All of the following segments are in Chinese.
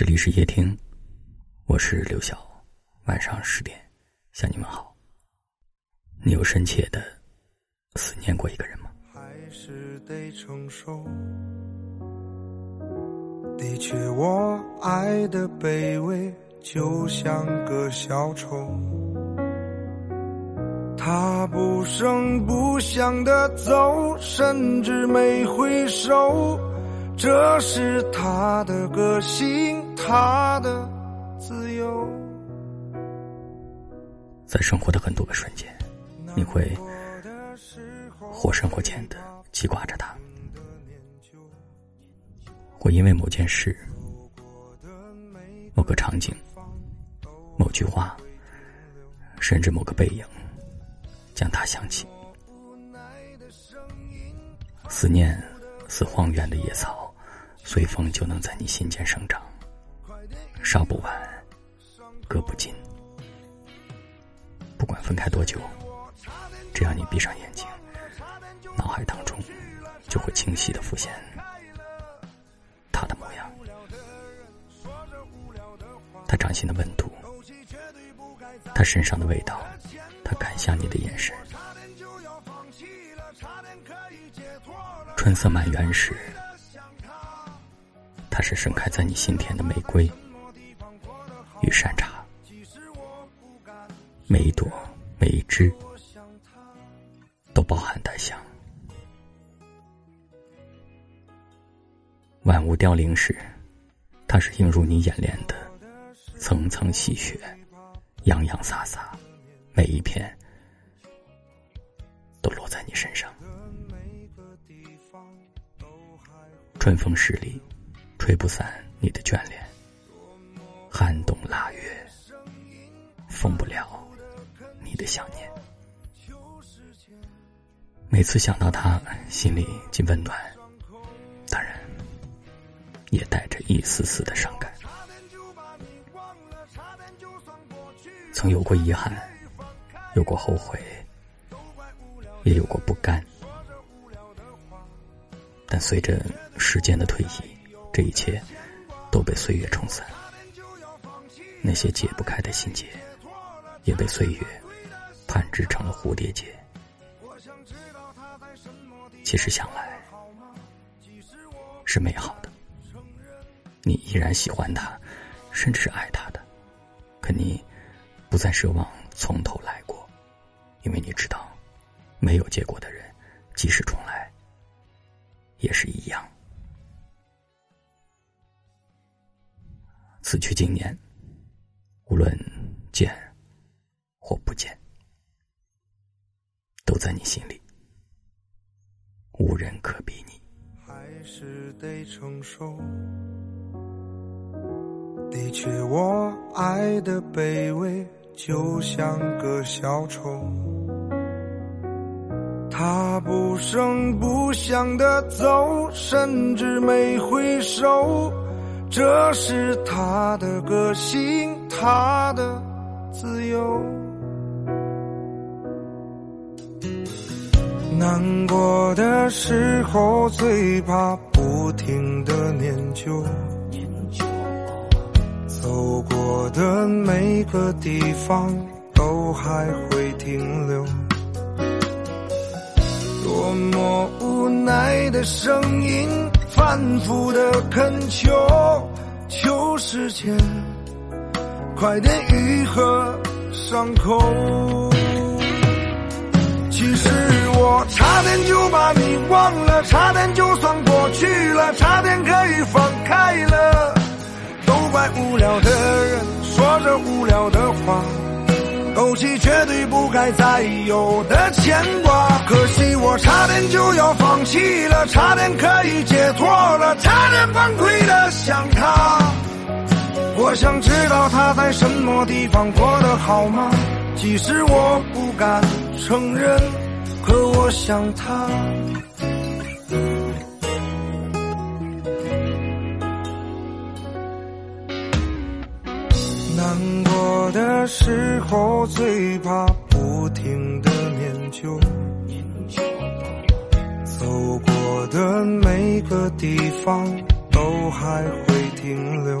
这里是夜听，我是刘晓。晚上十点向你们好。你有深切的思念过一个人吗？还是得承受。的确，我爱的卑微，就像个小丑。他不声不响的走，甚至没回首。这是他的个性，他的自由。在生活的很多个瞬间，你会或深或浅的记挂着他，会因为某件事、某个场景、某句话，甚至某个背影，将他想起。思念似荒原的野草。随风就能在你心间生长，烧不完，割不尽。不管分开多久，只要你闭上眼睛，脑海当中就会清晰的浮现他的模样，他掌心的温度，他身上的味道，他看向你的眼神。春色满园时。它是盛开在你心田的玫瑰与山茶，每一朵每一枝都饱含带香。万物凋零时，它是映入你眼帘的层层细雪，洋洋洒洒，每一片都落在你身上。春风十里。吹不散你的眷恋，寒冬腊月，封不了你的想念。每次想到他，心里既温暖，当然也带着一丝丝的伤感。曾有过遗憾，有过后悔，也有过不甘，但随着时间的推移。这一切都被岁月冲散，那些解不开的心结，也被岁月攀织成了蝴蝶结。其实想来是美好的，你依然喜欢他，甚至是爱他的，可你不再奢望从头来过，因为你知道，没有结果的人，即使重来，也是一样。此去经年，无论见或不见，都在你心里，无人可比你。还是得承受。的确，我爱的卑微，就像个小丑。他不声不响的走，甚至没回首。这是他的个性，他的自由。难过的时候最怕不停的念旧，走过的每个地方都还会停留。多么无奈的声音。反复的恳求，求时间快点愈合伤口。其实我差点就把你忘了，差点就算过去了，差点可以放开了。都怪无聊的人说着无聊的话。勾起绝对不该再有的牵挂，可惜我差点就要放弃了，差点可以解脱了，差点崩溃的想他。我想知道他在什么地方过得好吗？即使我不敢承认，可我想他。难过的时候最怕不停的念旧，走过的每个地方都还会停留。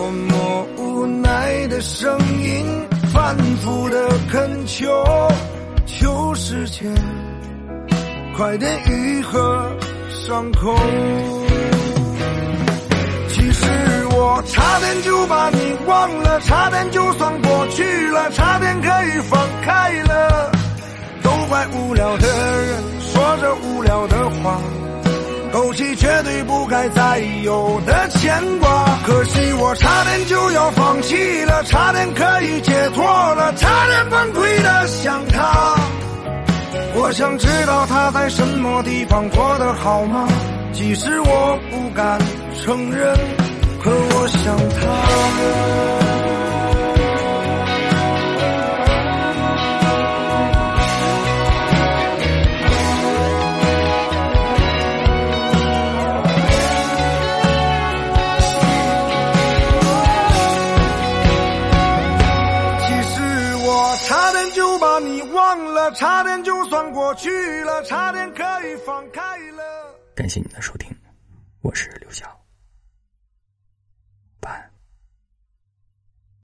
多么无奈的声音，反复的恳求，求时间快点愈合伤口。其实我差点就把你忘了，差点就算过去了，差点可以放开了，都怪无聊的人说着无聊的话。勾起绝对不该再有的牵挂，可惜我差点就要放弃了，差点可以解脱了，差点崩溃的想他。我想知道他在什么地方过得好吗？即使我不敢承认，可我想他。就把你忘了差点就算过去了，差点可以放开了。感谢你的收听，我是。